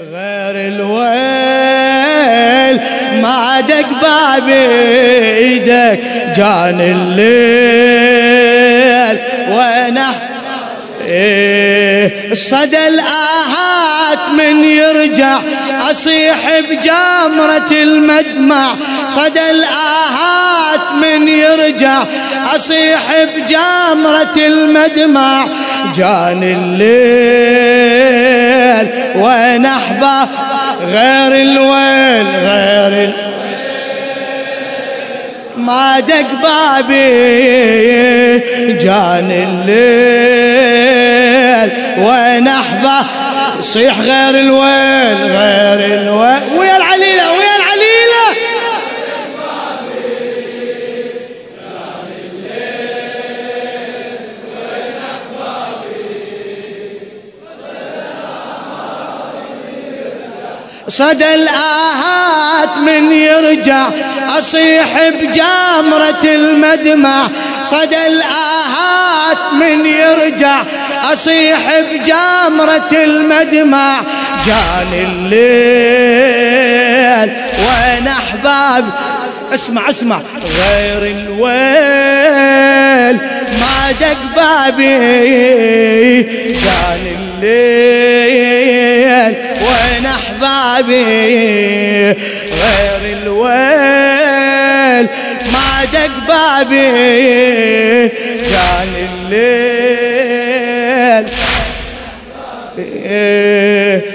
غير الويل. ما دق باب إيدك جان الليل. وأنا إيه الصدى الآهات من يرجع. أصيح بجامرة المدمع. صدى الآهات من يرجع. أصيح بجامرة المدمع. جان الليل. وين أحباب غير الويل غير الويل ما دق بابي جان الليل وين أحبه؟ صيح غير الويل غير الويل. ويا صدى الآهات من يرجع أصيح بجامرة المدمع. صدى الآهات من يرجع أصيح بجامرة المدمع. جان الليل وين أحبابي اسمع اسمع. غير الويل ما دق بابي. جان الليل احبابي غير الويل ما دق بابي. جان الليل.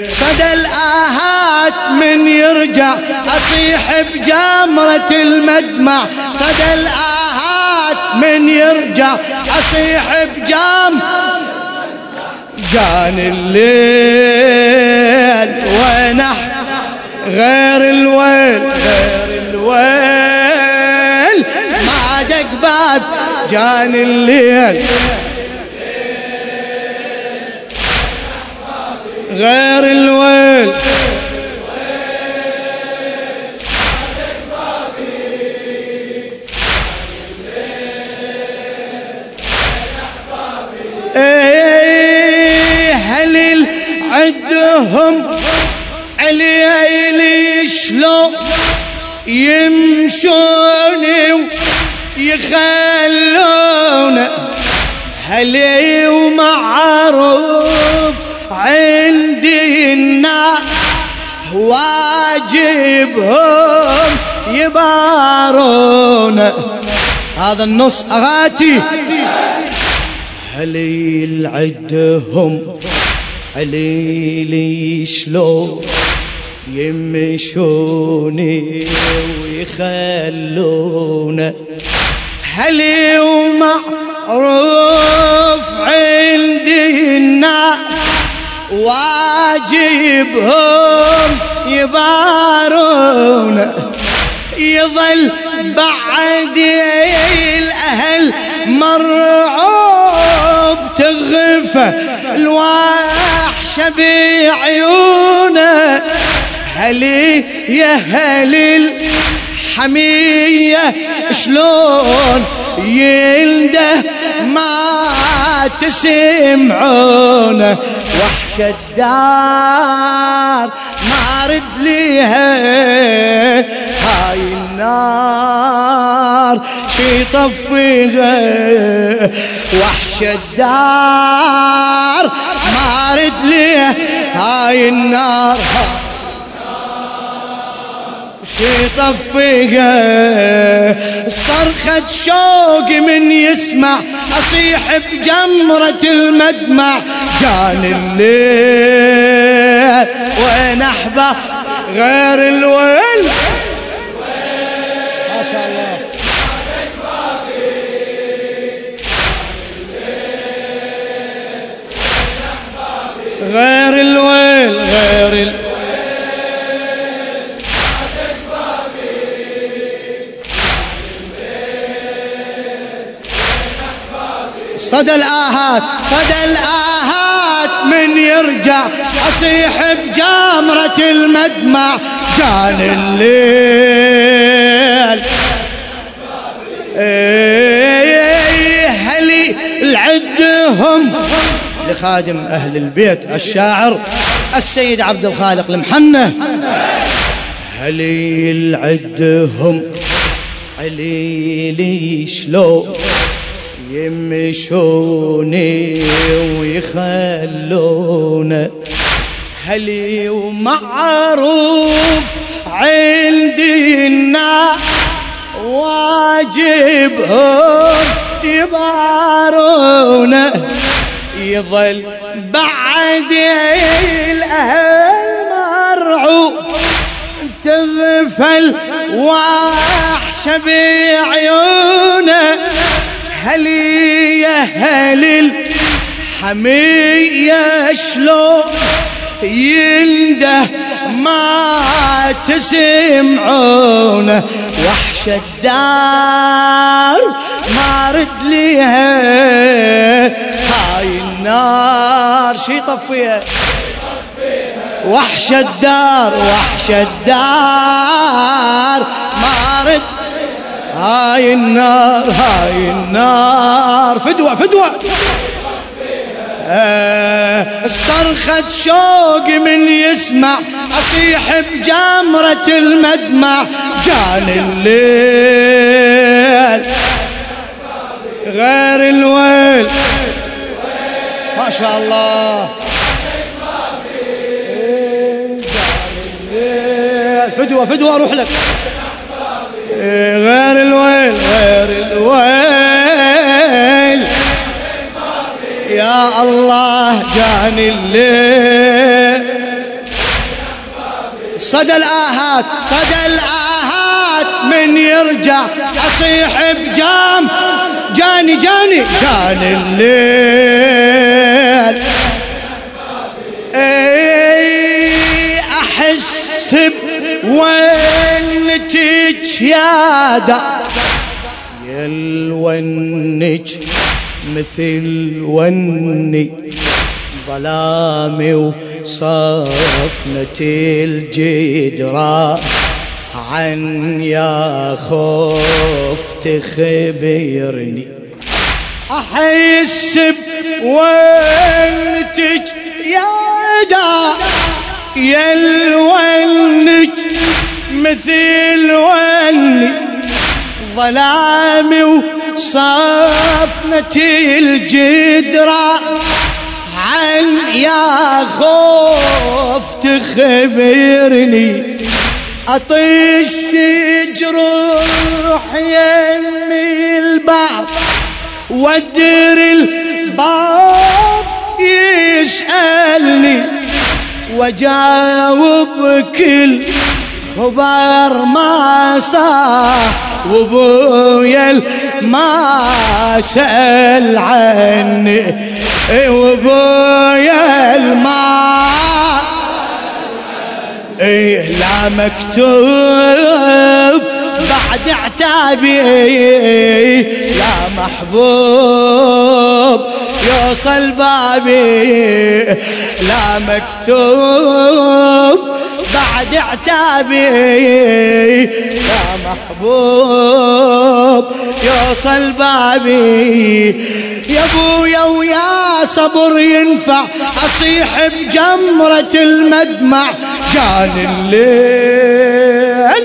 صدى الآهات من يرجع أصيح بجامرة المدمع. صدى الآهات من يرجع أصيح بجام. جان الليل. غير الويل. غير الويل. ما دق باب جان الليل. غير الويل. يمشون ويخلون هلي ومعروف عندي الناس واجبهم يبارون. هذا النص أغاتي. هليل عدهم هليل شلون؟ يمشوني ويخلون هلي ومعروف عندي الناس واجبهم يبارون يظل بعدي الأهل مرعوب تغفى الوحشة بعيونه. هلي يا هلي الحمية شلون ينده ما تسمعونه؟ وحش الدار ما رد ليها. هاي النار شي طفيها وحش الدار ما رد ليها. هاي النار. شي طفيها صرخة شوق من يسمع أصيح بجمرة المدمع. جان الليل وين أحبه؟ غير الويل. غير الويل. صدى الآهات صدى الآهات من يرجع. أصيح بجامرة المدمع جان الليل. إيه هلي العدهم لخادم أهل البيت الشاعر السيد عبد الخالق المحنة. هليل عدهم عليلي شلون؟ يمشوني ويخلونا هلي ومعروف عندي الناس واجبهم يبارونه. يظل بعد الأهل مرعوب تغفل وحش بعيونه. هلي يا هل الحمية شلون ينده ما تسمعونه وحش الدار ما رد ليها. هاي النار شي طفيها وحش الدار وحش الدار ما رد هاي النار هاي النار. فدوة فدوة. آه صرخة شوق من يسمع أصيح بجمرة المدمع. جان الليل. غير الويل. ما شاء الله. فدوة فدوة أروح لك. غير الويل غير الويل. يا الله جاني الليل. صدى الآهات صدى الآهات من يرجع. أصيح بجام. جاني جاني جاني الليل. إي أحس بونتك يا دا. يا الونك مثل وني. ظلامي وصفنة الجدران عن يا خوف تخبرني. أحس بونتك يا دا. يا الونك مثل وني ظلامي وصفنة الجدرة. عن يا خوف تخبرني؟ أطيش جروح يمي الباب ودر الباب يسألني وجاوب كل خبر ما صار وابويا ما سأل عني. وابويا ما إيه لا مكتوب بعد عتابي يا محبوب يوصل بابي. لا مكتوب بعد عتابي يا محبوب يوصل بابي يا أبويا ويا صبر ينفع أصيح بجمرة المدمع. جان الليل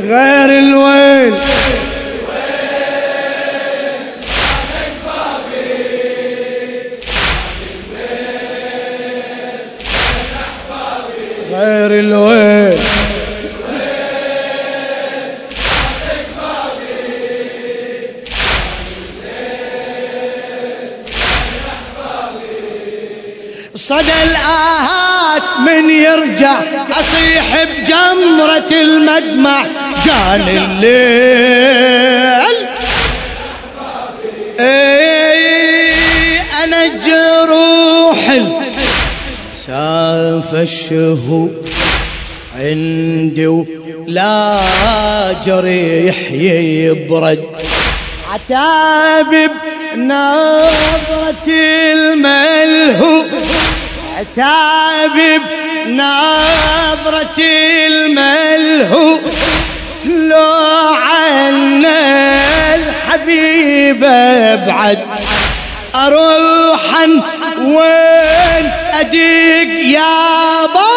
غير الويل. غير الويل. صدى الآهات من يرجع أصيح بجمرة المدمع جان الليل. ساف الشهور عندي ولا جريح يبرد. عتاب بنظرة الملهو. عتاب بنظرة الملهو. لو عنا الحبيب أبعد. اروحا وين أدق يابا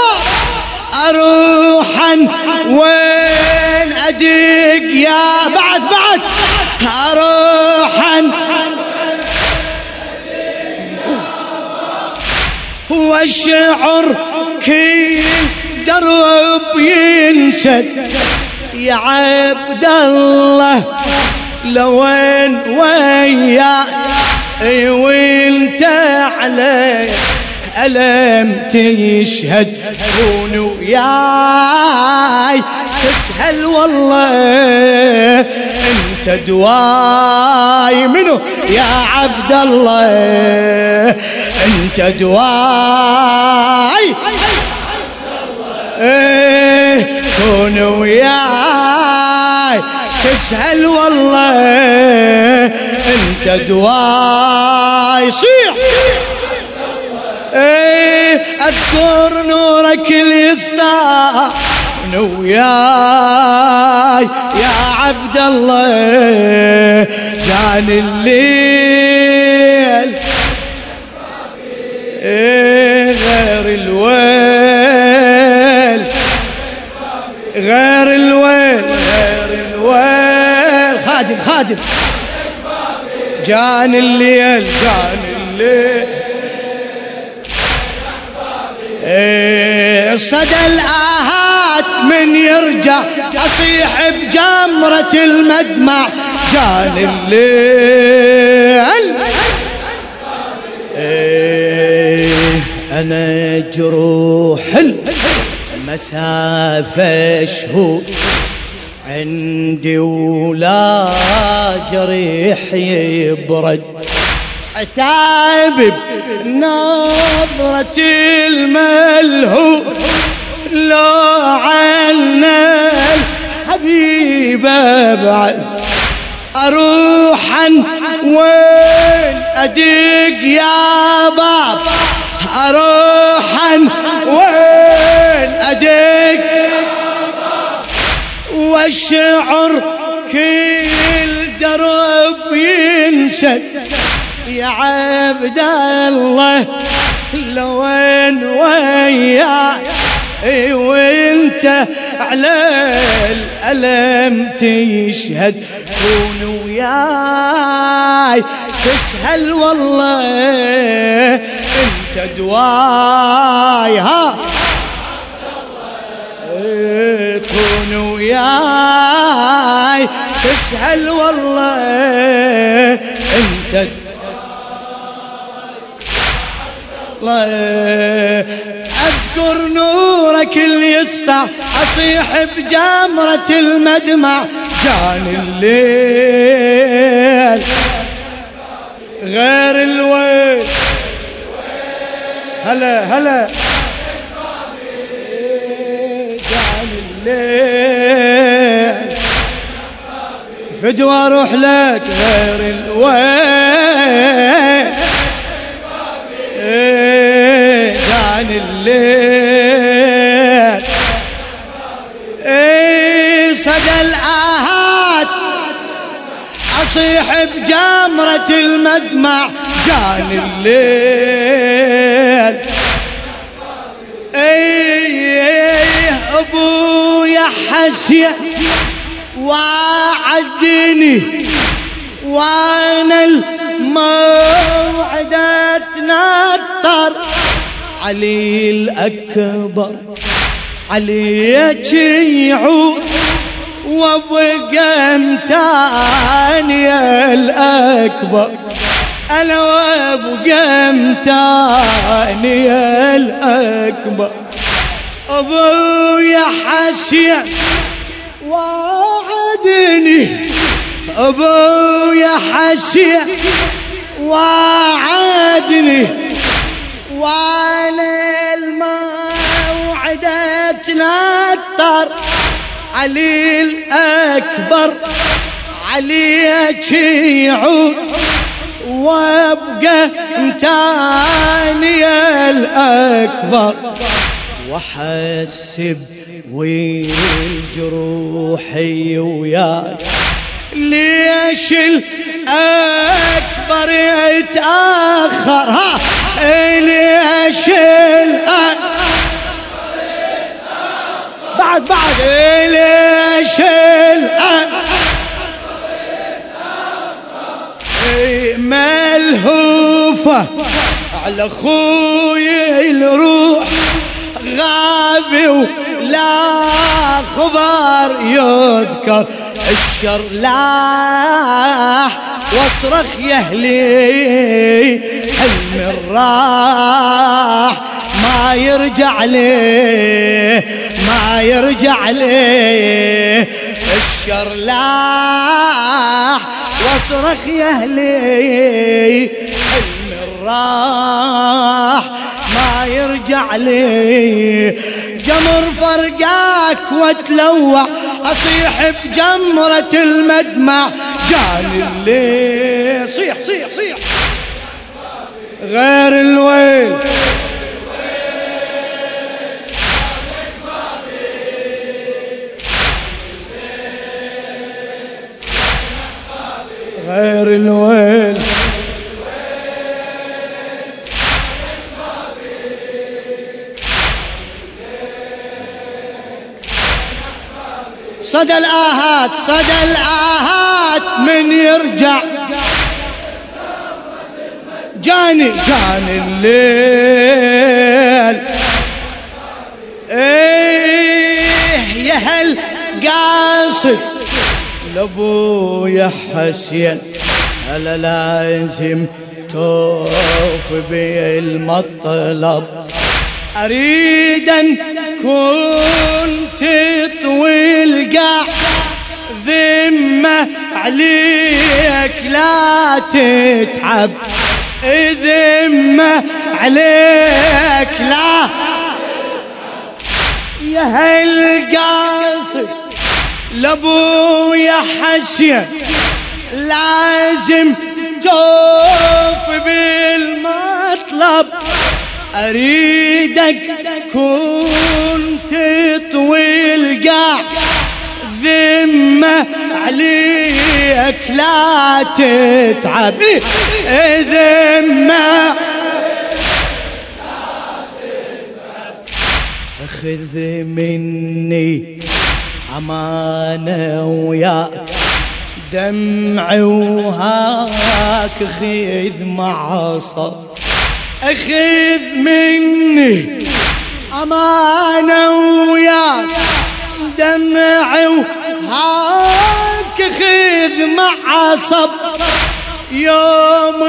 اروحا وين أدق يا بعد بعد. اروحا. والشعر كل درب ينسد يا عبد الله لوين ويا وانت علي؟ ألم تشهد كون وياي. تسهل والله أنت دواي. منو؟ يا عبد الله أنت دواي. إيه كون وياي. تسهل والله أنت دواي. صيح. إيه أذكر نورك اليسطا وياي يا عبد الله جان الليل. إيه غير الويل. غير الويل غير الويل. خادم خادم. جان الليل جان الليل. صدى الآهات من يرجع أصيح بجمرة المدمع. جان الليل. إيه أنا جروح المسافة شهور عندي ولا جريح يبرد. عتاب بنظرة الملهو لو عنا الحبيبة بعد أروحا وين أدق يا باب؟ أروحا وين أدق والشعر كل درب ينسد يا عبد الله لوين وياي؟ وانت على الألم تشهد كون وياي. تسهل والله انت دواي. ها؟ كون وياي. تسهل والله الله أذكر نورك اللي يسطع أصيح بجمرة المدمع. جان الليل غير الويل. هلا هلا. جان الليل فدوى أروح لك غير الويل. جان الليل. اي صدى الاهات أصيح بجمرة المدمع جان الليل. اي أبويا حسين وعدني. وأنا الموعد علي الأكبر عليك يعود وابقى متاني الأكبر. أنا وابقى متاني الأكبر. أبويا حسين وعدني أبويا حسين وعدني. علي الأكبر عليك يعود وأبقى تاني الأكبر. وأحسب وين جروحي وياك ليش الأكبر يتأخر؟ ها ليش الأكبر بعد بعد ليش ملهوفة على خوي الروح غابي ولا خبر يذكر الشر لاح وأصرخ يا أهلي حلم الراح ما يرجع ليه. ما يرجع ليه. الشر لاح واصرخ يا أهلي. حلم الراح ما يرجع لي جمر فرقاك واتلوع أصيح بجمرة المدمع. جاني الليل صيح صيح صيح. غير الويل. غير الويل. صدى الآهات صدى الآهات من يرجع. جاني جاني الليل. لأبويا حسين. هلا لازم توف بالمطلب. أريد أن كنت طويل قاع ذمة عليك لا تتعب. ذمة عليك لا. يا هالقاصد لابويا حسين لازم توف بالمطلب. أريدك كنت طويل قاع ذمة عليك لا تتعب. ذمة أخذ مني أمانة وياك. دمعي وهاك خذ معصب أخذ مني. أمانة وياك. دمعي وهاك خذ معصب يوم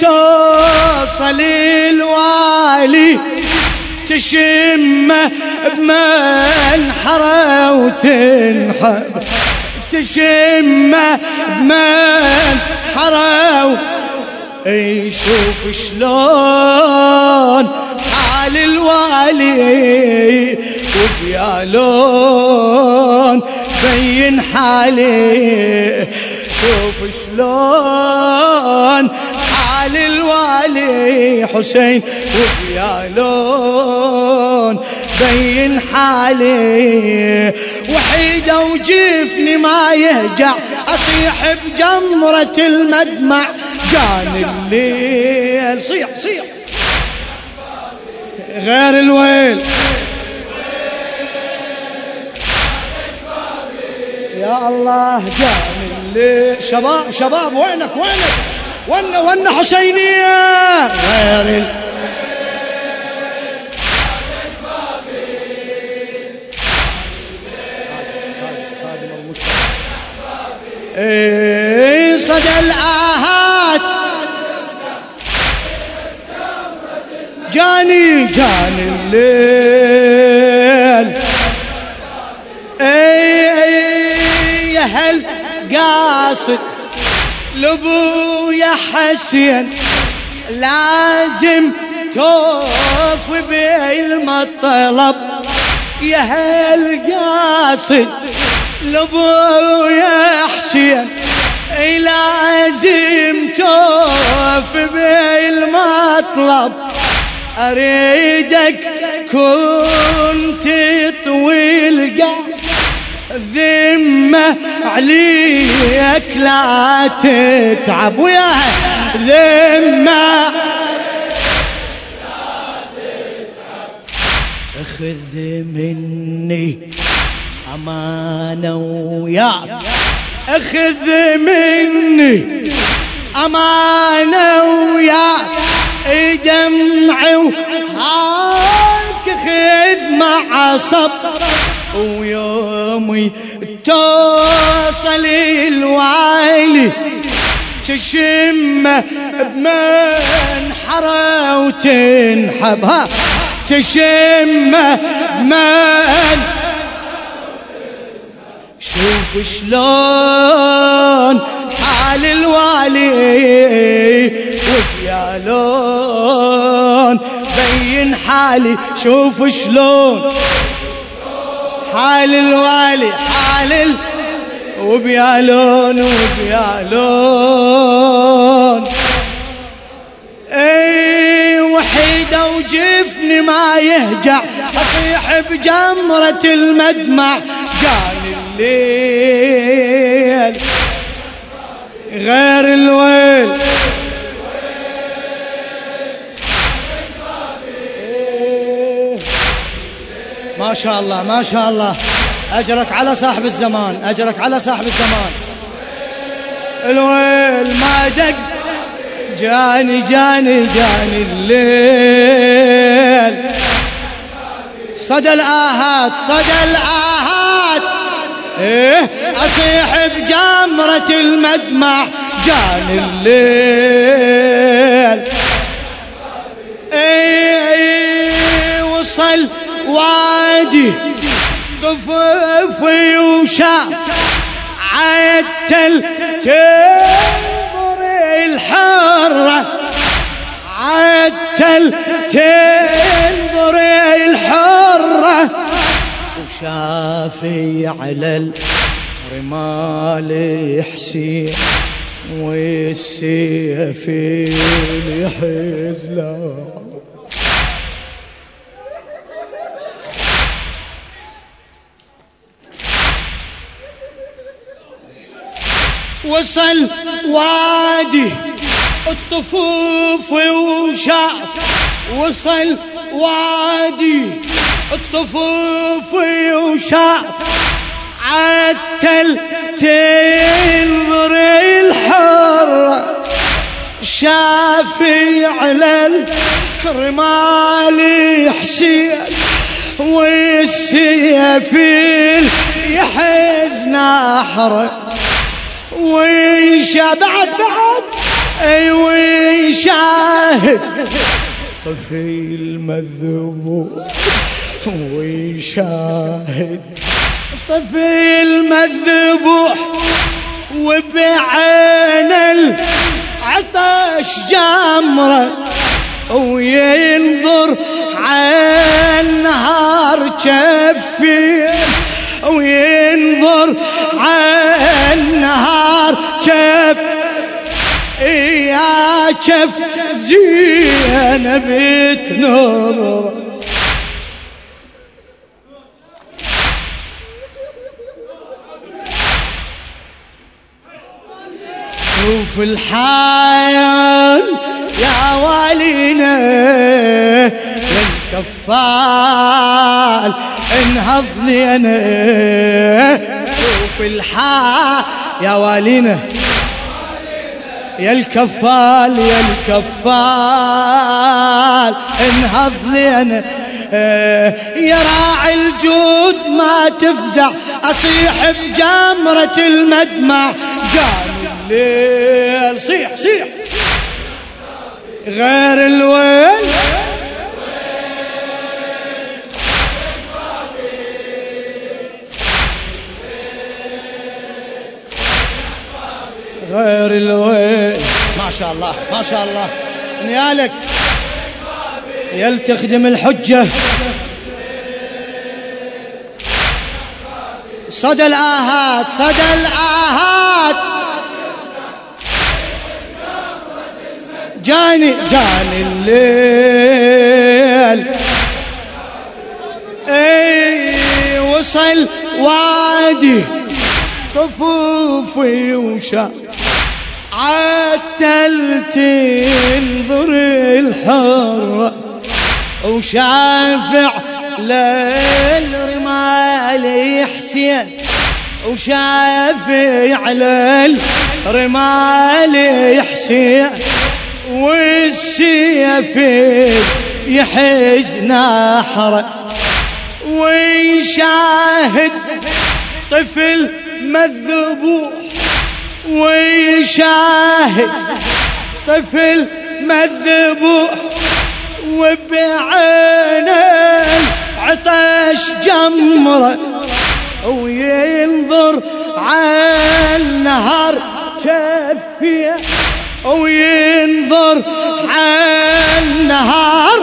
توصل الوالي تشمه بمنحره وتنحب تشمه بمنحره يشوف شلون حال الوالي وبيا لون بين حالي. شوف شلون حال الوالي حسين وبيا لون بين حالي. وحيدة وجفني ما يهجع أصيح بجمرة المدمع. جاني الليل صيح صيح. غير الويل. يا الله جاني الليل. شباب شباب وينك وينك؟ وين وين حسينية غير. إيه صدى الآهات. جاني جاني الليل. اي اي يا هل قاصد لابويا حسين لازم توف بالمطلب يا هل قاصد لأبويا حسين لازم توف بالمطلب أريدك كنت طويل قاع ذمة عليك لا تتعب. وياها ذمة خذ مني أمانة وياك أخذ مني أمانة وياك دمعي وهاك خذ مع صبر ويومي توصل الوالي تشمه بمنحرة وتنحبها تشمه بمن شوف شلون حال الوالي ويا لون بين حالي. شوف شلون حال الوالي حال ال... وبيا لون وبيا لون اي وحيدة وجفني ما يهجع أطيح بجمرة المدمع. جاني الليل غير الويل. ما شاء الله ما شاء الله. أجرك على صاحب الزمان أجرك على صاحب الزمان. الويل ما دق. جاني جاني جاني الليل. صدى الآهات صدى الآهات. إيه أصيح بجمرة المدمع. جاني الليل. إيه, إيه وصل وادي طففي وشاف عتل تنظر الحرة عتل تنظر الحرة وشافي على الرمال حسين والسيف يحزله وصل وادي الطفوف وشاف وصل وادي الطفوف وشاف عتل تنظر الحر. شافي على الرمال حسين والسيف يحز نحره ويشا بعد بعد. أي ويشاهد طفي المذبوح ويشاهد طفي المذبوح وبعين العطش جمرة. وينظر عين نهار كفي وينظر عين نهار كف يا كف زينب تنظر شوف الحال يا والينا للكفال انهض لي أنا. شوف الحال يا والينا. يا الكفال يا الكفال. انهض لي أنا يا راعي الجود ما تفزع. أصيح بجمرة المدمع. جاني الليل صيح صيح. غير الويل. غير الويل. ما شاء الله ما شاء الله. نيالك. يل تخدم الحجة. صدى الآهات صدى الآهات. جاني جاني الليل. إي وصل الوادي طفوفي وشا عتل تنظر الحرة وشافع للرمال حسين وشافع للرمال حسين والسيف يحز نحره ويشاهد طفل مذبوح ويشاهد طفل مذبوح وبعينه عطش جمرة وينظر على النهر شفيه وينظر على النهار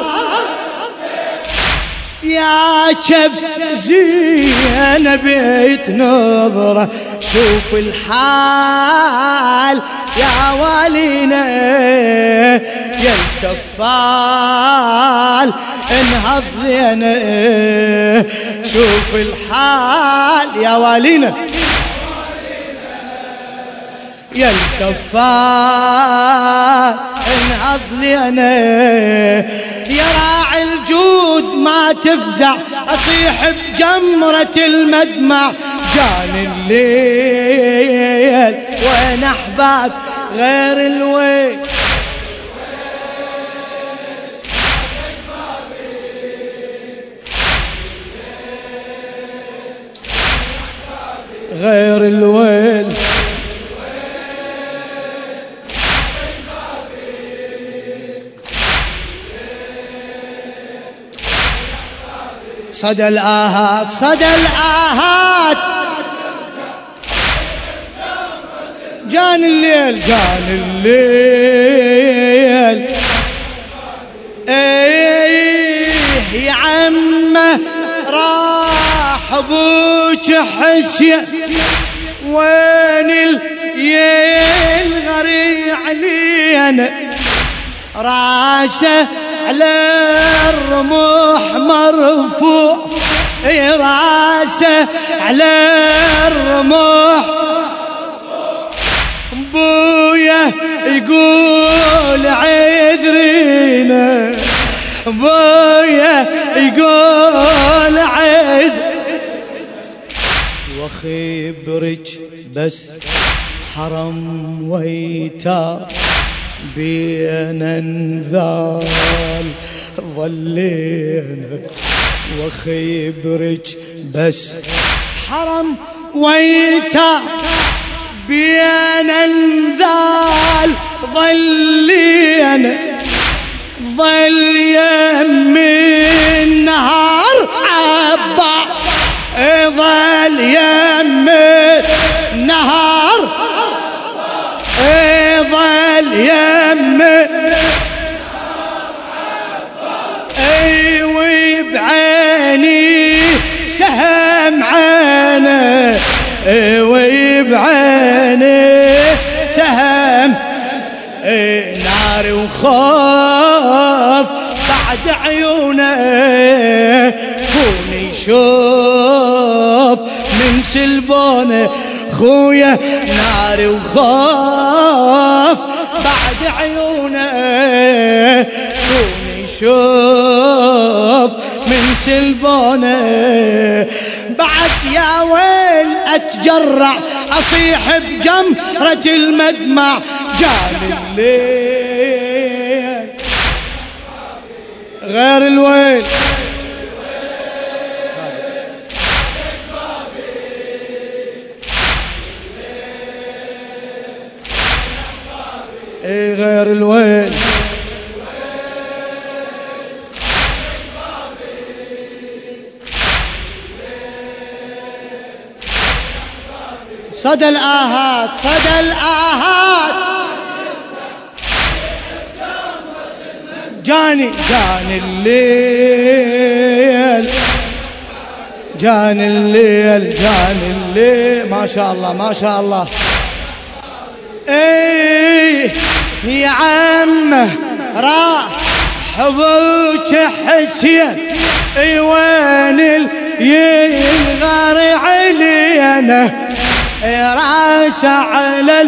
يا شف زين بيت نظرة شوف الحال يا والينا. يا الكفال انهض لنا شوف الحال يا والينا. يا الكفار انهض لنا يا راعي الجود ما تفزع أصيح بجمرة المدمع. جاني الليل وين أحباب غير الويل؟ غير الويل. صدى الآهات صدى الآهات. جان الليل جان الليل. إيه يا عمه راح أبوك حسين وين اليل غري علينا راسه على الرموح مرفوع راسه على الرموح. بويا يقول عذرينا بويا يقول عذ وخبرك بس حرم ويتا. بين أنذال ظلينا وخيبرك بس. حرم ويتا بين أنذال ظلينا ظل عيونه. كون يشوف من سلبونه. خويا نار وخاف بعد عيونه. كون يشوف من سلبونه. بعد يا ويل أتجرع أصيح بجمرة المدمع. جال الليل. غير الويل. اي غير الويل؟ صدى الآهات صدى الآهات. جاني جاني الليل. جاني الليل جاني الليل. ما شاء الله ما شاء الله. إيه يا عمه راح أبوك حسين. إي وين ينغر عين أنا راس على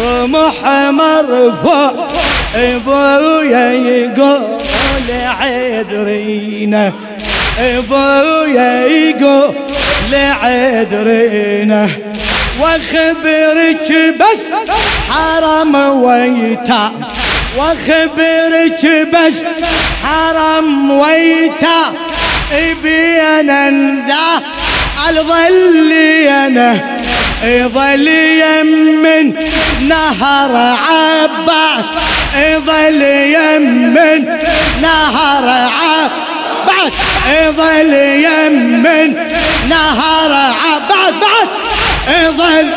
الرمح مرفوع. ابويا يقول عذرينا ابويا يقول عذرينا واخبرك بس حرم ويتا. واخبرك بس حرم ويتا. بينا ذا الظل أنا يظل يمن نهر عباس. يظل يمن نهر عباس. يظل يمن نهر عباس. بعد. يظل